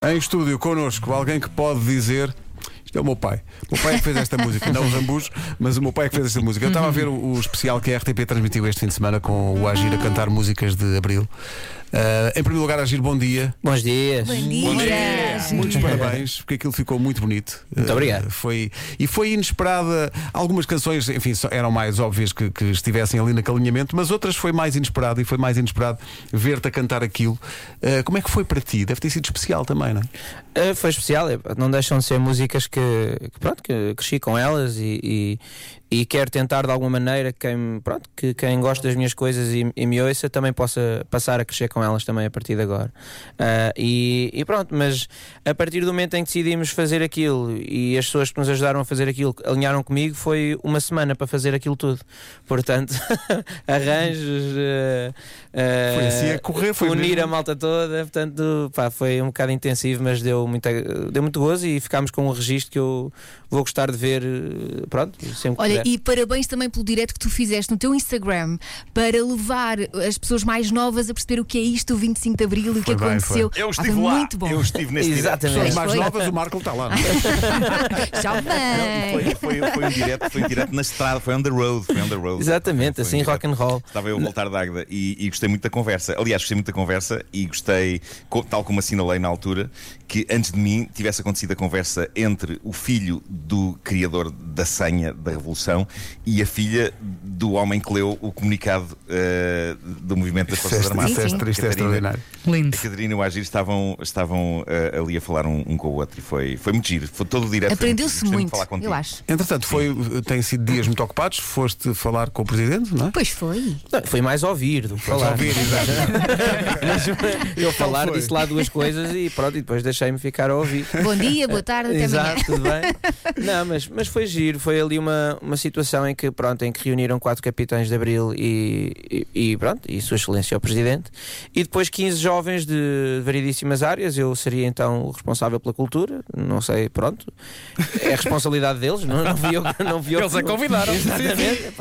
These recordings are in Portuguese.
Em estúdio connosco, alguém que pode dizer. Isto é o meu pai. O meu pai é que fez esta música, não o Rambujo, mas o meu pai é que fez esta música. Eu estava a ver o, o especial que a RTP transmitiu este fim de semana com o Agir a cantar músicas de Abril. Uh, em primeiro lugar, Agir, bom dia. Bons dias. Bom dia. Bom dia. Muitos parabéns, porque aquilo ficou muito bonito. Muito Uh, obrigado. Foi, e foi inesperada. Algumas canções, enfim, eram mais óbvias que, que estivessem ali naquele alinhamento, mas outras foi mais inesperado e foi mais inesperado ver-te a cantar aquilo. Uh, como é que foi para ti? Deve ter sido especial também, não é? Uh, foi especial, não deixam de ser músicas que, que, pronto, que cresci com elas e, e, e quero tentar de alguma maneira que quem, pronto, que quem gosta das minhas coisas e, e me ouça também possa passar a crescer com elas também a partir de agora. Uh, e, e pronto, mas a partir do momento em que decidimos fazer aquilo e as pessoas que nos ajudaram a fazer aquilo alinharam comigo, foi uma semana para fazer aquilo tudo. Portanto, arranjos, uh, uh, Foi assim a correr, foi unir mesmo. a malta toda, portanto, pá, foi um bocado intensivo, mas deu, muita, deu muito gozo e ficámos com um registro que eu vou gostar de ver, pronto, sempre que Olha, e parabéns também pelo direto que tu fizeste no teu Instagram para levar as pessoas mais novas a perceber o que é isto, o 25 de Abril e o que Foi bem, aconteceu. Eu Ah, estive foi lá. muito bom. Eu estive nesse direto. Exatamente. As mais foi. novas, o Marco está lá. Não, bem. foi, foi, foi um direto, foi um direto na estrada, foi on the road, foi on the road. Exatamente, Foi um assim, direto. rock and roll. Estava eu a voltar da Águeda e, e gostei muito da conversa. Aliás, gostei muito da conversa e gostei, tal como assinalei na altura, que antes de mim tivesse acontecido a conversa entre o filho do criador da senha da Revolução e a filha do homem que leu o comunicado eh, do movimento das Forças é, Armadas. isso é triste, é extraordinário. Lindo. A Catarina e o Agir estavam, estavam eh, ali a falar um, um com o outro e foi, foi muito giro. Foi todo o direto. muito Aprendeu-se muito, contigo. eu acho. Entretanto, foi, têm sido dias muito ocupados. Foste falar com o presidente, não é? Pois foi. Não, foi mais ouvir do que falar. ouvir, exato. Mas eu falar disse lá duas coisas e pronto, e depois deixei-me ficar a ouvir. Bom dia, boa tarde, até amanhã. Exato, tudo bem. Não, mas, mas foi giro. Foi ali uma, uma situação em que, pronto, em que reuniram quatro capitães de Abril e, e, e pronto, e Sua Excelência o Presidente. E depois 15 jovens de variedíssimas áreas. Eu seria então o responsável pela cultura. Não sei, pronto. É responsabilidade deles, não, não vi eu. Não vi eu Eles a convidaram. Exatamente.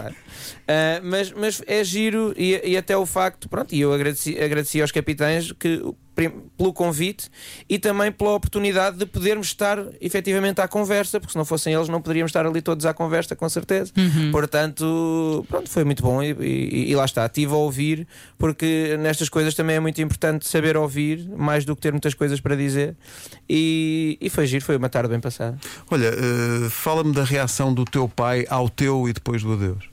Ah, mas, mas é giro e, e até o facto, pronto, e eu agradeci, agradeci aos capitães que, pelo convite e também pela oportunidade de podermos estar efetivamente à conversa, porque se não fossem eles não poderíamos estar ali todos à conversa, com certeza. Portanto, pronto, foi muito bom e, e- e lá está, estive a ouvir, porque nestas coisas também é muito importante saber ouvir, mais do que ter muitas coisas para dizer. E, e foi giro, foi uma tarde bem passada. Olha, eh, fala-me da reação do teu pai ao teu e depois do adeus.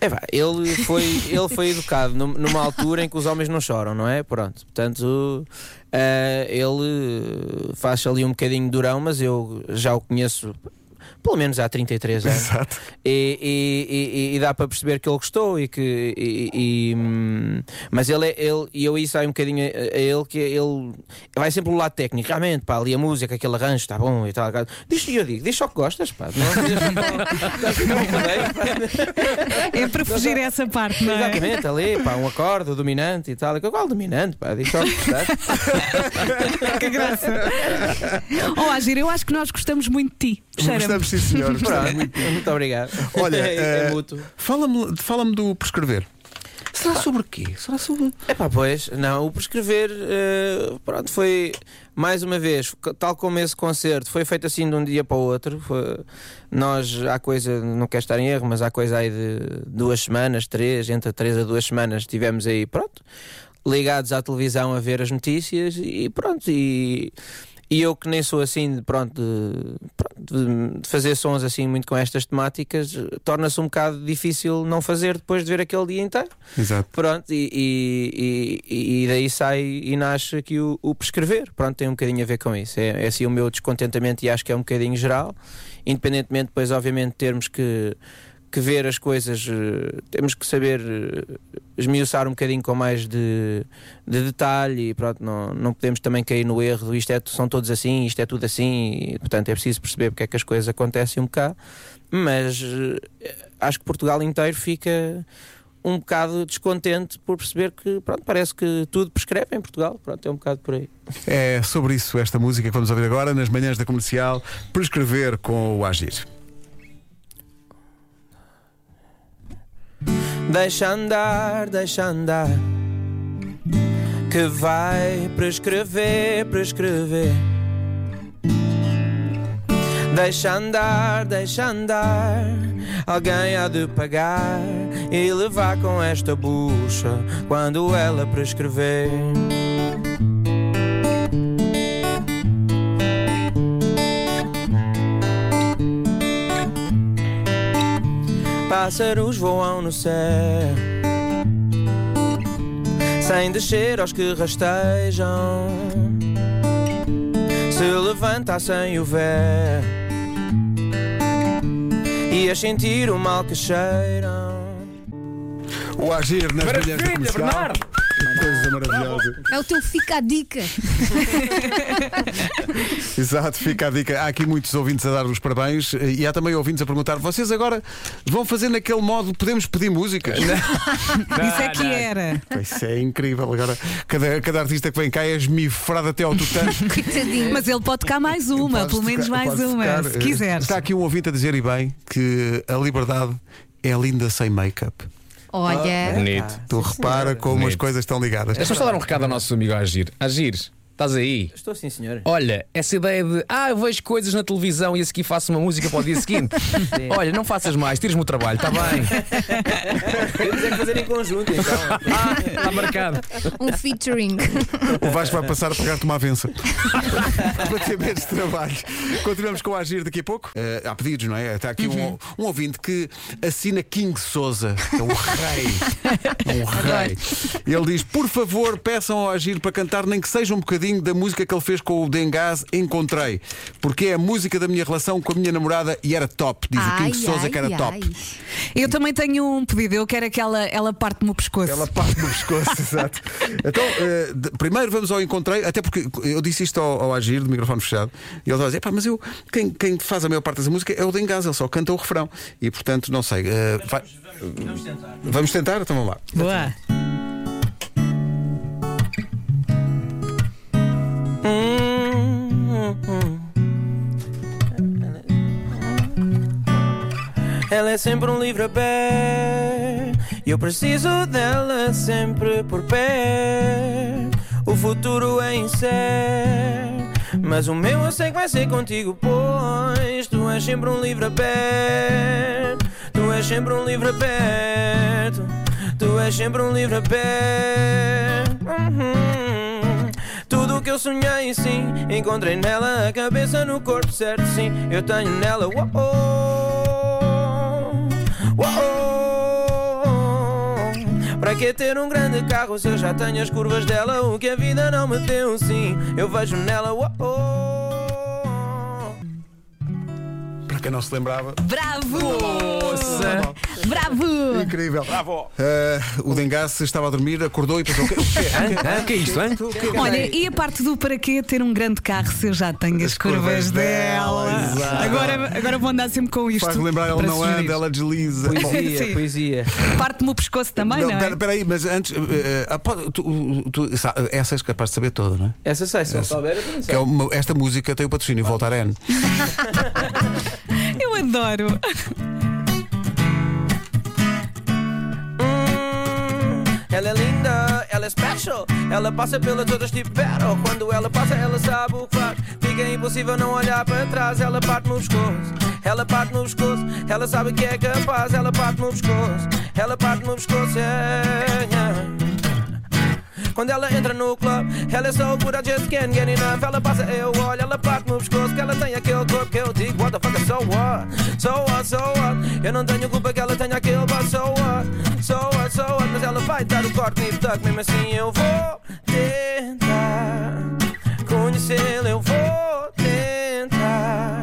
É pá, ele foi, ele foi educado num- numa altura em que os homens não choram, não é? Pronto, portanto, eh, ele faz ali um bocadinho durão, mas eu já o conheço pelo menos há 33 anos. Exato. E, e- e- e dá para perceber que ele gostou e que e- e, hum, mas ele, é- ele e eu aí saio um bocadinho a, a ele que ele vai sempre pelo lado técnico realmente pá, ali a música, aquele arranjo está bom e tal diz, e eu digo, diz só que gostas pá, não, não, É para fugir a essa parte, não é? Exatamente, ali, pá, um acorde, o dominante e tal. Qual dominante? Pá, diz só que gostaste. Que graça. Oh, Agir, eu acho que nós gostamos muito de ti. Cheira-me. Sim, senhor. Pronto, muito. muito obrigado. Olha, é, mútuo. Fala-me fala do prescrever. Será sobre quê? Será sobre. É pá, pois, não, o prescrever, eh, pronto, foi mais uma vez, tal como esse concerto, foi feito assim de um dia para o outro. foi- nós, há coisa, não quero estar em erro, mas há coisa aí de duas semanas, três, entre três a duas semanas, estivemos aí, pronto, ligados à televisão a ver as notícias e pronto, e. E eu que nem sou assim, de, pronto, de, de- fazer sons assim muito com estas temáticas, torna-se um bocado difícil não fazer depois de ver aquele dia inteiro. Exato. Pronto, e, e, e- e daí sai e nasce aqui o, o prescrever. Pronto, tem um bocadinho a ver com isso. É, é assim o meu descontentamento e acho que é um bocadinho geral. Independentemente, depois, obviamente, termos que, que ver as coisas, eh, temos que saber eh, esmiuçar um bocadinho com mais de, de detalhe e pronto, não, não podemos também cair no erro. Isto é, são todos assim, isto é tudo assim, e, portanto é preciso perceber porque é que as coisas acontecem um bocado. Mas eh, acho que Portugal inteiro fica um bocado descontente por perceber que pronto, parece que tudo prescreve em Portugal. Pronto, é um bocado por aí. É sobre isso esta música que vamos ouvir agora nas manhãs da comercial. Prescrever com o Agir. Deixa andar, deixa andar. Que vai prescrever, prescrever. Deixa andar, deixa andar. Alguém há de pagar e levar com esta bucha quando ela prescrever. Pássaros voam no céu sem descer aos que rastejam. Se levantassem o véu, ias sentir o mal que cheiram. O agir nas Maravilha, comercial. Bernardo! Coisa maravilhosa. É o teu fica a dica. Exato, fica a dica. Há aqui muitos ouvintes a dar os parabéns eh, e há também ouvintes a perguntar: vocês agora vão fazer naquele modo, podemos pedir músicas? Isso é que era. Isso é incrível. Agora, cada, cada artista que vem cá é esmifrado até ao tutano. Mas ele pode tocar mais uma, pelo menos tocar- mais uma, tocar, se eh, quiseres. Está aqui um ouvinte a dizer e bem que a liberdade é linda sem make-up. Olha. Bonito. Tu repara como as coisas estão ligadas. Deixa-me só dar um recado ao nosso amigo Agir. Agir, estás aí? Estou sim, senhor. Olha, essa ideia de ah, eu vejo coisas na televisão e a seguir faço uma música para o dia seguinte. Olha, não faças mais, tires-me o trabalho, está bem. Temos é que fazer em conjunto, então. Ah, está marcado. Um featuring. O Vasco vai passar a pegar-te uma avença. Para ter menos trabalho. Continuamos com o Agir daqui a pouco. Eh, há pedidos, não é? Está aqui um, um ouvinte que assina King Souza. É um rei. Um rei. Ele diz: por favor, peçam ao Agir para cantar nem que seja um bocadinho da música que ele fez com o Dengaz Encontrei. Porque é a música da minha relação com a minha namorada e era top. Diz o Ai, King Souza que era ai. top. Eu também tenho um pedido, eu quero aquela, ela parte-me o pescoço. Ela parte no pescoço, exato. Então, eh, de- primeiro vamos ao encontrei, até porque eu disse isto ao, ao Agir, de microfone fechado, e ele vai dizer: pá, mas eu, quem, quem faz a maior parte dessa música é o Dengaz, ele só canta o refrão. E portanto, não sei. eh, vai- Vamos tentar. Vamos tentar? Então vamos lá. Boa. Ela é sempre um livro aberto e eu preciso dela sempre por pé. O futuro é incerto, mas o meu eu sei que vai ser contigo, pois tu és sempre um livro aberto. Tu és sempre um livro aberto. Tu és sempre um livro aberto. Uhum. Tudo o que eu sonhei, sim, encontrei nela a cabeça no corpo certo, sim. Eu tenho nela. Oh, oh, que ter um grande carro se eu já tenho as curvas dela? O que a vida não me deu, sim. Eu vejo nela. Oh, oh. Para quem não se lembrava. Bravo! Nossa. Bravo! Incrível. Bravo! Eh, o Dengaz estava a dormir, acordou e pensou: o quê? O quê? Hã? Que é isto, hein? O? Olha, e a parte do para quê ter um grande carro se eu já tenho as, As curvas curvas dela, dela? exato. Agora, agora vou andar sempre com isto. Faz lembrar, ele não sugerir. anda, ela desliza. Poesia, Sim. poesia. Parte-me o pescoço também, não, Não, é? espera, espera aí, mas antes, ah, pode- tu, tu, sa- essa és capaz de saber toda, não é? Essa sei, se não souber, eu também Que sei. é esta música tem o patrocínio Voltar N. Eu adoro. Hum, ela é linda, ela é special. Ela passa pelas outras tipo battle. Quando ela passa, ela sabe o que faz. Fica impossível não olhar para trás. Ela parte no pescoço, ela parte no pescoço. Ela sabe que é capaz, ela parte no pescoço. Ela parte no pescoço, yeah, yeah. Quando ela entra no club, ela é good, I just can't get enough. Ela passa, eu olho, ela parte no pescoço. Que ela tem aquele corpo que eu digo, what the fuck, so what? So what, so what? Eu não tenho culpa que ela tenha aquele but so what? So what, so what? Mas ela vai dar o corte nip tuck, mesmo assim eu vou tentar conhecê-la, eu vou tentar.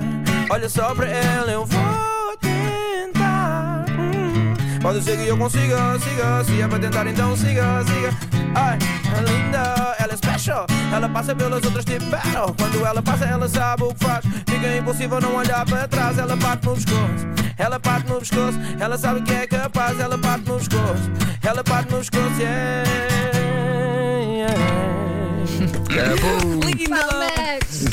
Olha só para ela, eu vou tentar. Hum. Pode ser que eu consiga, siga, se é para tentar, então siga, siga. Ai, é linda, ela é special. Ela passa pelas outras tipo battle. Quando ela passa, ela sabe o que faz. Fica impossível não olhar para trás. Ela parte no pescoço, ela parte no pescoço. Ela sabe que é capaz, ela parte no pescoço. Ela parte no pescoço, yeah, yeah. Lindo! Palmas!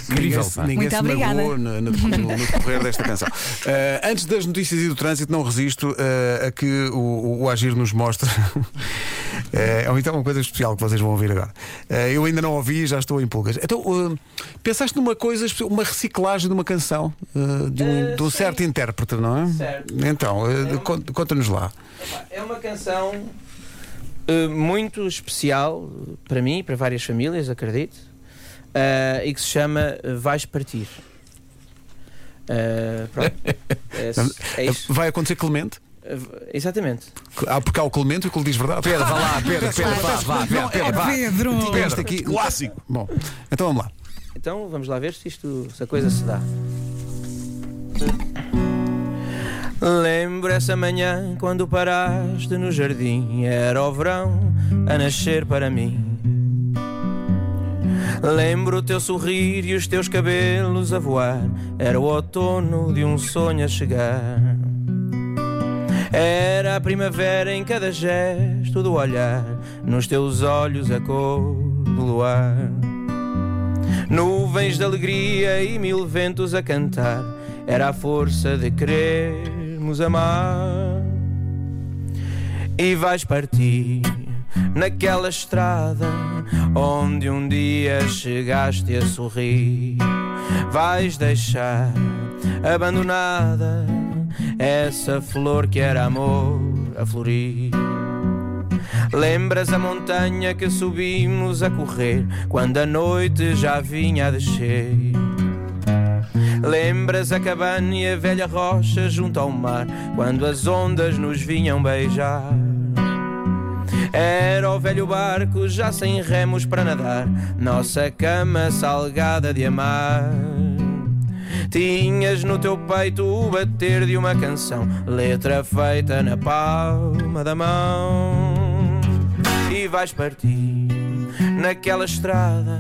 Ninguém, Incrível, pá. ninguém Muito se obrigada. magoou no, no, no- no decorrer desta canção. Eh, antes das notícias e do trânsito, não resisto eh, a que o, o Agir nos mostre Eh, ou então uma coisa especial que vocês vão ouvir agora. Eh, eu ainda não ouvi e já estou em pulgas. Então, eh, pensaste numa coisa, uma reciclagem de uma canção de, um, de um certo intérprete, não é? Certo. Então, É um- cont- conta-nos lá. É uma canção muito especial para mim e para várias famílias, acredito, e que se chama Vais Partir. É, é. Vai acontecer Clemente? Eh, Exatamente. Ah, porque há o Clemente e o que lhe diz verdade. Pedro, vá lá, Pedro, Pedro, vá, vá, Pedro, Pedro, vá. Pedro! Este aqui. Clássico. Bom, então vamos lá. Então vamos lá ver se isto, se a coisa se dá. Lembro essa manhã quando paraste no jardim, era o verão a nascer para mim. Lembro o teu sorrir e os teus cabelos a voar, era o outono de um sonho a chegar. Era a primavera em cada gesto do olhar, nos teus olhos a cor do luar. Nuvens de alegria e mil ventos a cantar, era a força de querermos amar. E vais partir naquela estrada onde um dia chegaste a sorrir. Vais deixar abandonada essa flor que era amor a florir. Lembras a montanha que subimos a correr quando a noite já vinha a descer? Lembras a cabana e a velha rocha junto ao mar quando as ondas nos vinham beijar? Era o velho barco já sem remos para nadar, nossa cama salgada de amar. Tinhas no teu peito o bater de uma canção, letra feita na palma da mão. E vais partir naquela estrada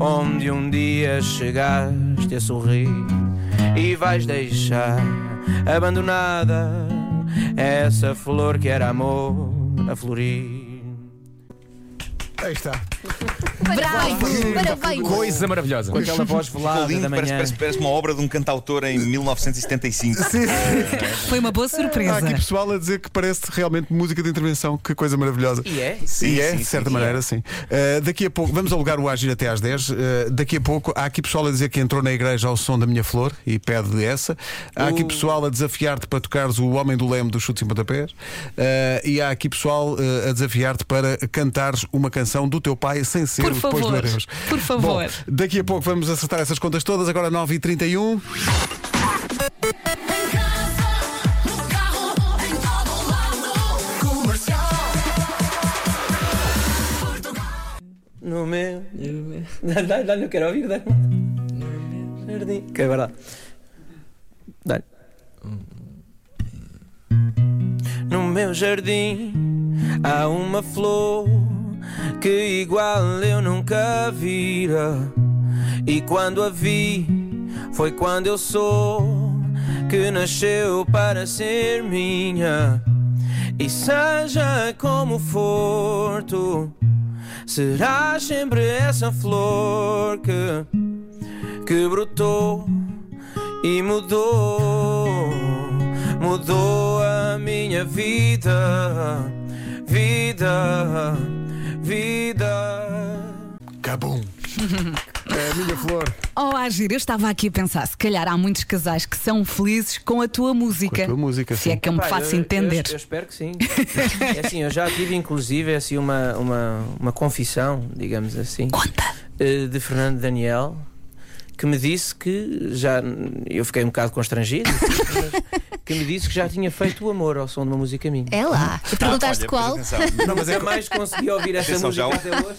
onde um dia chegaste a sorrir. E vais deixar abandonada essa flor que era amor a florir. Aí está. Bravo! Parabéns! Coisa maravilhosa. Com aquela voz velada lindo, da parece, manhã. parece- parece uma obra de um cantautor em 1975. Foi uma boa Há surpresa. aqui pessoal a dizer que parece realmente música de intervenção. Que coisa maravilhosa. E é? e é, sim, de certa sim, maneira, sim. Uh, daqui a pouco, vamos alugar o Agir até às 10. Uh, daqui a pouco, há aqui pessoal a dizer que entrou na igreja ao som da minha flor e pede essa. Há aqui pessoal a desafiar-te para tocares o Homem do Leme dos Chutes em Pontapés. Uh, e há aqui pessoal uh, a desafiar-te para cantares uma canção do teu pai sem ser Por o depois do favor, Adeus. por favor. Bom, daqui a pouco vamos acertar essas contas todas. Agora 9h31. Em casa, no meu. Dá-lhe, dá-lhe, dá-lhe, eu quero ouvir, dá-lhe. Jardim. Que é verdade. Dá-lhe. No meu jardim há uma flor que igual eu nunca vira. E quando a vi, foi quando eu sou que nasceu para ser minha. E seja como for, tu serás sempre essa flor que, que brotou e mudou, mudou a minha vida, vida, vida. Cabum. É a minha flor. Oh, Agir, eu estava aqui a pensar, se calhar há muitos casais que são felizes com a tua música. Com a tua música, se sim. é que eu me Pá, faço eu- entender. Eu, eu espero que sim. é assim, eu já tive inclusive assim, uma, uma, uma confissão, digamos assim, Conta! eh, de Fernando Daniel. Que me disse que já. Eu fiquei um bocado constrangido, mas que me disse que já tinha feito o amor ao som de uma música minha. É lá. E perguntaste Olha, qual? mas Não, mas é mais consegui ouvir essa Atenção, música já até hoje.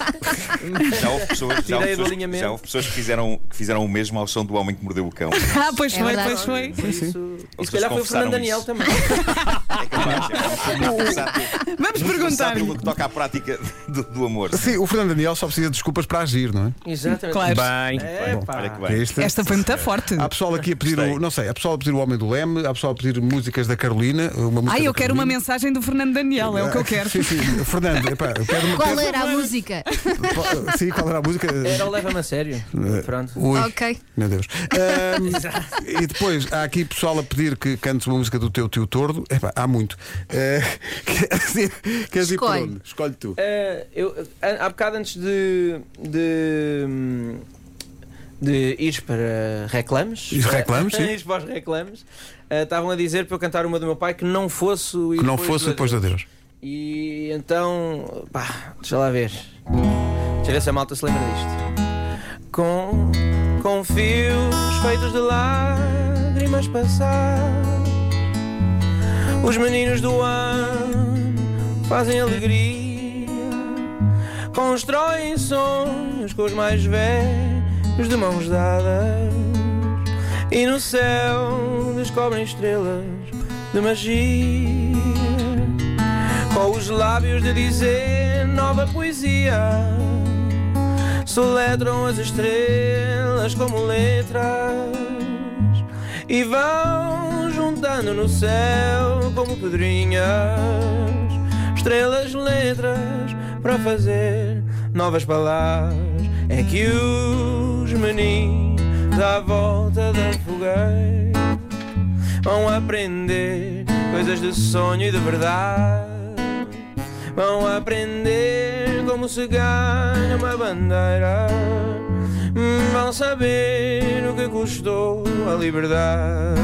Já houve pessoas, já houve pessoas, já houve pessoas que, fizeram, que fizeram o mesmo ao som do homem que mordeu o cão. Ah, pois É foi, verdade. pois foi. Por isso, e se calhar foi o Fernando Daniel isso. também. É capaz, é um versátil. Vamos perguntar. no que toca à prática do, do amor. Sim, o Fernando Daniel só precisa de desculpas para agir, não é? Exatamente. Claro. É, Bem, olha que bem. isto. Esta foi muito forte. Há pessoal aqui a pedir, o, não sei, há pessoal a pedir o Homem do Leme, há pessoal a pedir músicas da Carolina. Uma música Ai, da eu quero uma mensagem do Fernando Daniel, é o que eu quero. Sim, sim. Fernando, epá, eu quero uma Qual era a música? Sim, qual era a música? Era o leva-me a sério. Pronto. Ui, Ok. meu Deus. Ahm, e depois há aqui pessoal a pedir que cantes uma música do teu tio Tordo. Epá, há muito. Eh, queres ir, por Escolhe. onde? Escolhe tu. Eh, eu, há há bocado antes de. de hum, de ires para reclames. Ires reclames, sim. Ires para os reclames. eh, Estavam a dizer para eu cantar uma do meu pai que não fosse o. Que não fosse depois de Adeus. Deus. E então, pá, deixa lá ver. Deixa ver se a malta se lembra disto. Com, com fios feitos de lágrimas passadas, os meninos do ano fazem alegria, constroem sonhos com os mais velhos de mãos dadas, e no céu descobrem estrelas de magia com os lábios de dizer nova poesia. Soletram as estrelas como letras e vão juntando no céu como pedrinhas. Estrelas, letras para fazer novas palavras. É que os meninos à volta da fogueira vão aprender coisas de sonho e de verdade. Vão aprender como se ganha uma bandeira. Vão saber o que custou a liberdade.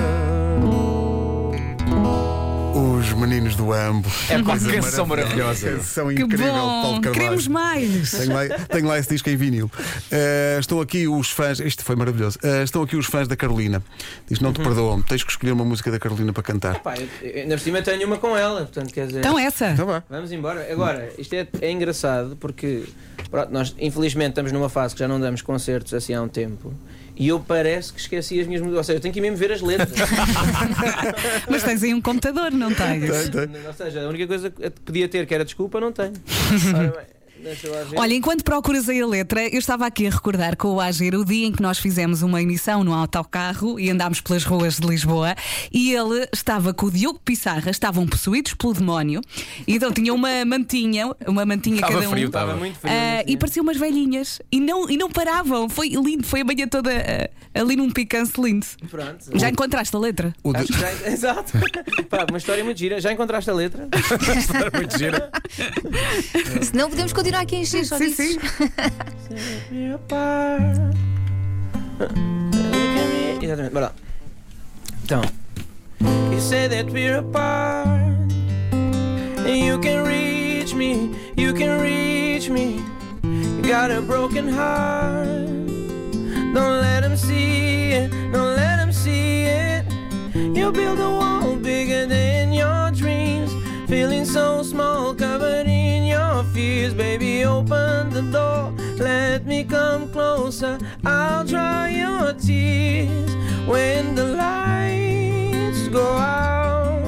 Os meninos do Ambo. É que canção maravilhosa. maravilhosa. Canção Que incrível, Paulo bom! Carvalho. Queremos mais! Tenho lá, tenho lá esse disco em vinil. Eh, estão aqui os fãs. Isto foi maravilhoso. Eh, estão aqui os fãs da Carolina. Diz: Não te perdoam, tens que escolher uma música da Carolina para cantar. Eu- ainda por cima tenho uma com ela, portanto quer dizer. Então essa. Então vá. Vamos embora. Agora, isto é, é engraçado porque pronto, nós infelizmente estamos numa fase que já não damos concertos assim há um tempo. E eu parece que esqueci as minhas. Ou seja, eu tenho que ir mesmo ver as letras. Mas tens aí um computador, não tens? Ou seja, a única coisa que podia ter que era desculpa, não tenho. Ora bem. Olha, enquanto procuras aí a letra, eu estava aqui a recordar com o Agir o dia em que nós fizemos uma emissão no autocarro e andámos pelas ruas de Lisboa e ele estava com o Diogo Pissarra, estavam possuídos pelo demónio e então tinha uma mantinha, uma mantinha Estava cada um. frio, Estava muito frio. Não e pareciam umas velhinhas e não, e não paravam. Foi lindo, foi a manhã toda ah, ali num picance lindo. Pronto. Já encontraste a letra? O de- Acho já- Exato. Pá, uma história muito gira. Já encontraste a letra? Era muito giro. Senão podemos continuar aqui a encher só Sim, sim. Exatamente, bora lá. Então. You say that we're apart. And you can reach me, you can reach me. You got a broken heart. Don't let them see it, don't let them see it. You build a wall bigger than your dreams. Feeling so small, covered in your fears. Baby, open the door, let me come closer. I'll dry your tears when the lights go out.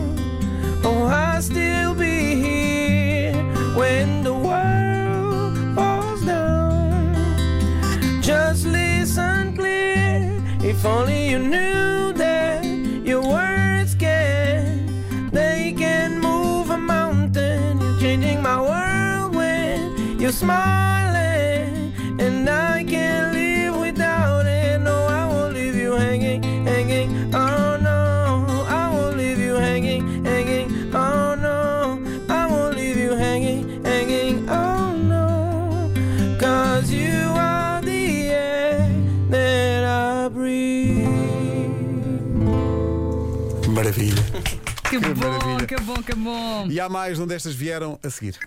Oh, I'll still be here when the world falls down. Just listen clear. If only you knew you're smiling, and I can't live without it. No, I won't leave you hanging, hanging. Oh no, I won't leave you hanging, hanging. Oh no, I won't leave you hanging, hanging. Oh no, cause you are the air that I breathe. Maravilha. Que bom, maravilha. que bom, que bom. E há mais onde estas vieram a seguir.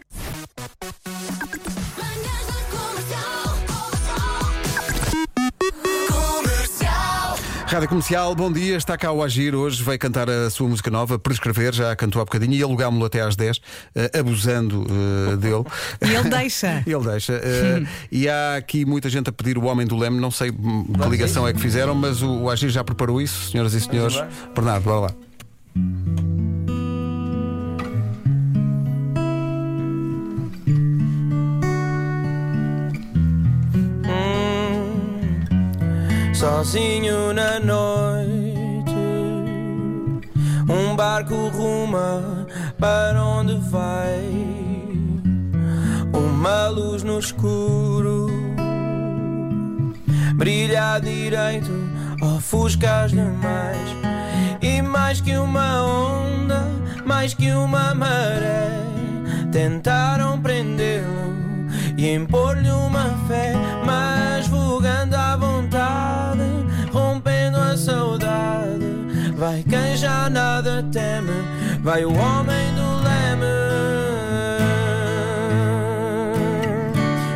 Rádio Comercial, bom dia. Está cá o Agir hoje. Veio cantar a sua música nova, prescrever, já cantou há bocadinho e alugámo-lo até às 10, eh, abusando eh, dele. E ele deixa. Ele deixa. eh, e há aqui muita gente a pedir o Homem do Leme. Não sei hum, que ligação é que fizeram, mas o, o Agir já preparou isso, senhoras e senhores. Bernardo, bora lá. Sozinho na noite, Um barco ruma para onde vai? Uma luz no escuro brilha direito, ofusca as demais. E mais que uma onda, mais que uma maré, tentaram prendê-lo e impor-lhe uma fé, mas saudade. Vai quem já nada teme, vai o homem do leme.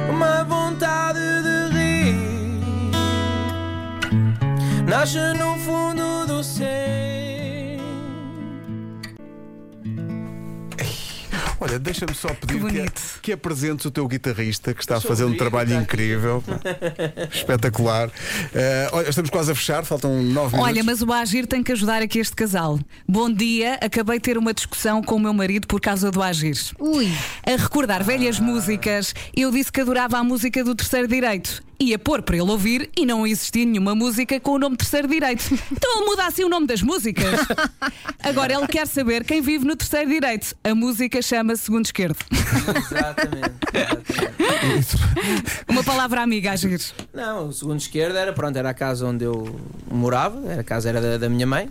Uma vontade de rir nasce no fundo do ser. Olha, deixa-me só pedir Que que, bonito. que apresentes o teu guitarrista que está a fazer um trabalho incrível. Espetacular. Eh, olha, estamos quase a fechar, faltam nove minutos. Olha, mas o Agir tem que ajudar aqui este casal. Bom dia, acabei de ter uma discussão com o meu marido por causa do Agir. Ui, A recordar velhas músicas, eu disse que adorava a música do Terceiro Direito. Ia pôr para ele ouvir e não existia nenhuma música com o nome Terceiro Direito. Então ele muda assim o nome das músicas. Agora ele quer saber quem vive no Terceiro Direito. A música chama Segundo Esquerdo. Exatamente. exatamente. Uma palavra amiga, Agir. Não, o segundo esquerdo era, pronto, era a casa onde eu morava, era a casa era da, da minha mãe.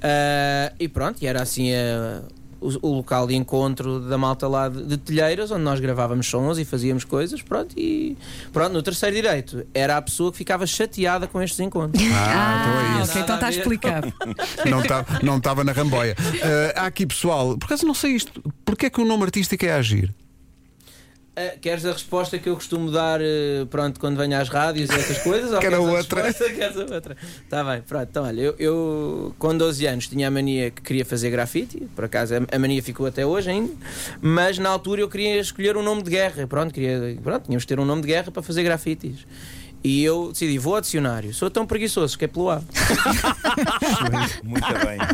Ah, e pronto, e era assim ah, o, o local de encontro da malta lá de, de Telheiras, onde nós gravávamos sons e fazíamos coisas, pronto, e pronto, no terceiro direito era a pessoa que ficava chateada com estes encontros. Ah, então é isso. ok, então está explicado. Não tá- Não estava na ramboia. Eh, há aqui pessoal, por acaso não sei isto, porque é que o nome artístico é Agir? Ah, queres a resposta que eu costumo dar eh, pronto, quando venho às rádios e essas coisas? ou queres a outra. resposta? Queres a outra? Está bem, pronto. Então, olha, eu, eu com 12 anos tinha a mania que queria fazer grafite, por acaso a, a mania ficou até hoje ainda, mas na altura eu queria escolher um nome de guerra. Pronto, queria, pronto tínhamos de ter um nome de guerra para fazer grafites. E eu decidi, vou ao dicionário. Sou tão preguiçoso que é pelo A. Muito bem.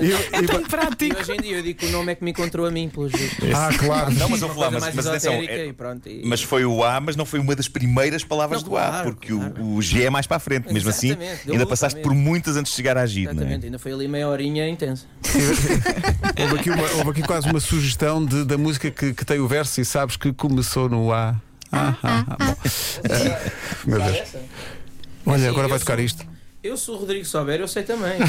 E- e- E hoje em dia eu digo que o nome é que me encontrou a mim, pelos vistos. ah, claro. Não, mas houve lá, mas, mas atenção. é- e pronto, e- Mas foi o A, mas não foi uma das primeiras palavras Não, do A, porque claro. O, o G é mais para a frente. Mesmo assim, Exatamente, ainda passaste mesmo. por muitas antes de chegar a agir, não é? Exatamente, ainda foi ali meia horinha intensa. Houve aqui, uma- houve aqui quase uma sugestão de- da música que, que tem o verso e sabes que começou no A. Ah, ah, ah, bom. Meu Deus. Olha, agora vai tocar sou- isto. Eu, se o Rodrigo souber, eu sei também.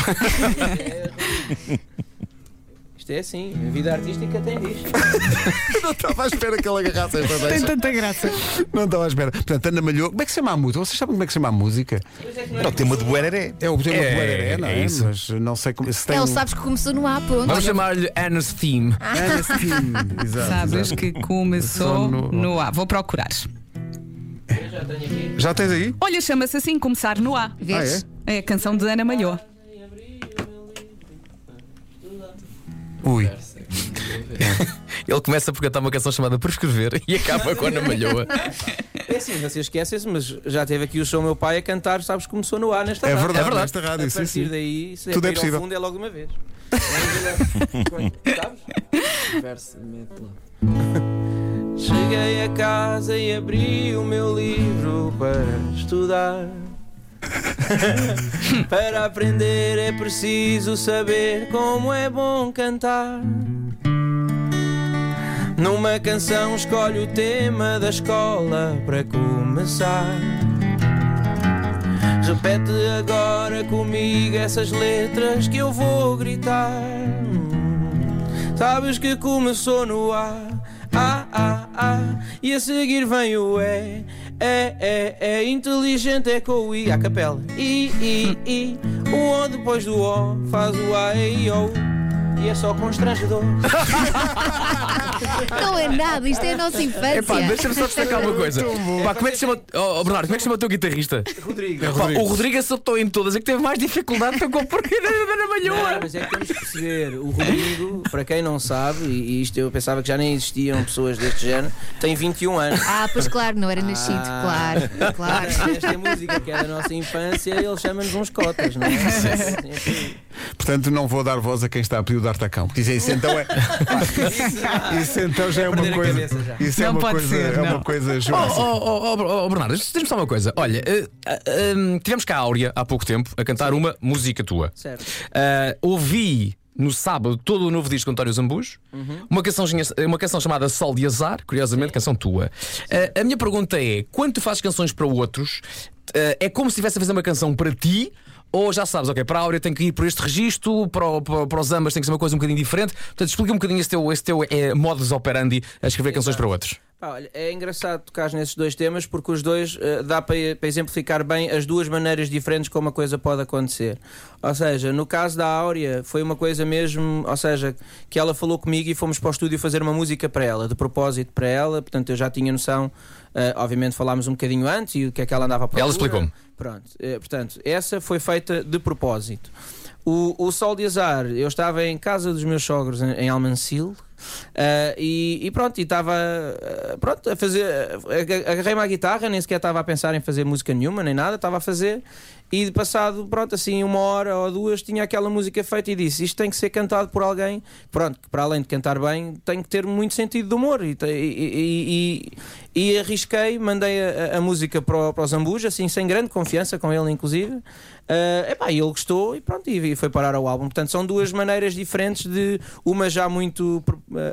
Isto é assim, a vida artística tem disto. Não estava à espera que ele agarrasse esta Tem deixa. tanta graça. Não estava à espera. Portanto, Ana Malhou, como é que se chama a música? Vocês sabem como é que se chama a música? É o tema do Buereré. É o tema É, do Buereré, não é? é isso. Mas não sei como. Se tem ele um... sabes que começou no A, pronto. Vamos chamar-lhe Anna's Theme. Ana Steam. Exato, Sabes exato. que começou no- no A. Vou procurar. Eu já tenho aqui. Já tens aí? Olha, chama-se assim, começar no A. Vês? Ah, É a canção de Ana Malhou. Ui. Ele começa por cantar uma canção chamada Por Escrever e acaba com a Ana Malhoa. É assim, você esquece-se, mas já teve aqui o show meu pai a cantar, sabes, começou no ar nesta É rádio. verdade, É verdade. nesta rádio, A partir sim. daí, se Tudo é é, possível. ao fundo, é logo uma vez. Sabes? Cheguei a casa e abri o meu livro para estudar. para aprender é preciso saber como é bom cantar. Numa canção escolhe o tema da escola para começar. Repete agora comigo essas letras que eu vou gritar. Sabes que começou no A, A, A, A, e a seguir vem o E, E, E, E, inteligente é com o I, a capela. I, I, I, o O depois do O faz o A, E, I, O, e é só constrangedor. Não é nada, isto é a nossa infância. Epá, deixa-me só destacar uma coisa. Pá, como é que se chama. Oh, oh, Bernardo, como é que se chama o teu guitarrista? Rodrigo. Pá, o Rodrigo acertou em todas, é que teve mais dificuldade para compreender a Malhoa. mas é que temos que perceber. O Rodrigo, para quem não sabe, e isto eu pensava que já nem existiam pessoas deste género, tem 21 anos. Ah, pois claro, não era nascido, Ah. claro, claro. Esta música que é da nossa infância, ele chama-nos uns cotas, não é? Portanto, não vou dar voz a quem está a pedir D'Artacão. Porque isso, isso então é. Isso então já é uma coisa. Isso é Não uma pode coisa. ser, é uma coisa Oh, jurássica. oh, oh, oh, oh, Bernardo, diz-me só uma coisa. Olha, eh, eh, hum, tivemos cá a Áurea há pouco tempo a cantar uma música tua. Certo. Ah, ouvi no sábado, todo o novo disco de António Zambujo. Uma, canção, uma canção chamada Sol de Azar, curiosamente, canção tua. Ah, a minha pergunta é: quando tu fazes canções para outros, ah, é como se estivesse a fazer uma canção para ti? Ou já sabes, ok, para a Áurea tem que ir por este registro, para, para, para os ambas tem que ser uma coisa um bocadinho diferente. Portanto, explica um bocadinho esse teu, esse teu é, modus operandi a escrever canções para outros. Pá, olha, é engraçado tocar nesses dois temas porque os dois eh, dá para, para exemplificar bem as duas maneiras diferentes como a coisa pode acontecer. Ou seja, no caso da Áurea foi uma coisa mesmo, ou seja, que ela falou comigo e fomos para o estúdio fazer uma música para ela, de propósito para ela, portanto eu já tinha noção, obviamente falámos um bocadinho antes e o que é que ela andava a procura. Ela explicou-me. Pronto, eh, portanto, essa foi feita de propósito. O, o Sol de Azar, eu estava em casa dos meus sogros em, em Almancil. Ah, e, e pronto, e estava ah, pronto a fazer. ah, Agarrei-me à guitarra, nem sequer estava a pensar em fazer música nenhuma, nem nada, estava a fazer. E de passado, pronto, assim, uma hora ou duas, tinha aquela música feita e disse: Isto tem que ser cantado por alguém, pronto, que para além de cantar bem, tem que ter muito sentido de humor. E, e- e- e- arrisquei, mandei a, a- música para o, para o Zambuja, assim, sem grande confiança com ele, inclusive. Ah, epá, ele gostou e pronto, e foi parar ao álbum. Portanto, são duas maneiras diferentes de uma já muito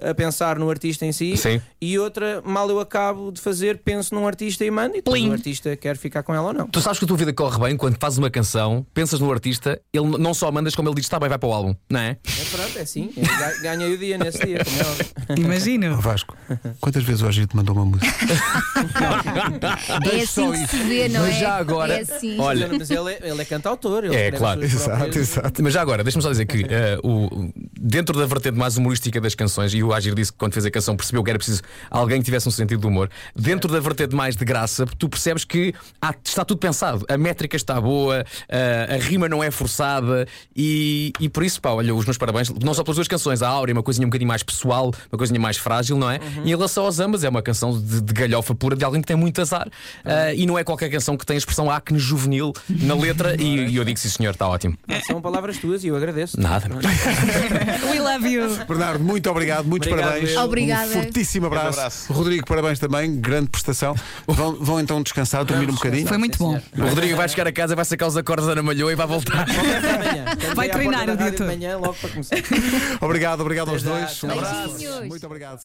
a pensar no artista em si Sim. e outra, mal eu acabo de fazer, penso num artista e mando, e depois o artista quer ficar com ela ou não. Tu sabes que a tua vida corre bem quando fazes uma canção, pensas no artista, ele não só mandas como ele diz, está bem, vai para o álbum, não é? É pronto, é assim. Ganhei o dia nesse dia, como é. Imagino. Vasco, quantas vezes o Agito mandou uma música? É Deixa só assim que isso. se vê, não Mas é? já agora- É assim. Olha- Mas ele é, ele é cantautor. Ele É, claro. Exato, próprias- exato. Mas já agora, deixa-me só dizer que eh, o, dentro da vertente mais humorística das canções, e o Agir disse que quando fez a canção percebeu que era preciso alguém que tivesse um sentido de humor, dentro da vertente mais de graça, tu percebes que há- está tudo pensado. A métrica está boa, eh, a rima não é forçada, e, e por isso, pá, olha, os meus parabéns, não só pelas duas canções, a Áurea, uma coisinha um bocadinho mais pessoal, uma coisinha mais frágil, não é? E em relação aos ambas, é uma canção de, de galhofa pura de alguém que tem muito azar, eh, e não é qualquer canção que tem a expressão acne juvenil na letra, e, e eu digo sim, senhor, está ótimo. São palavras tuas e eu agradeço. Nada, não. We love you. Bernardo, muito obrigado, muitos Obrigado, parabéns. eu. Obrigada. Um fortíssimo abraço. Grande abraço. Rodrigo, parabéns também, grande prestação. Vão, vão então descansar, dormir um bocadinho. Foi muito bom. O Rodrigo vai chegar a casa, vai sacar os acordes da Ana Malhou e vai voltar. Vai treinar o dia De todo. manhã, logo para começar. Obrigado, obrigado aos dois. Um abraço. Muito obrigado.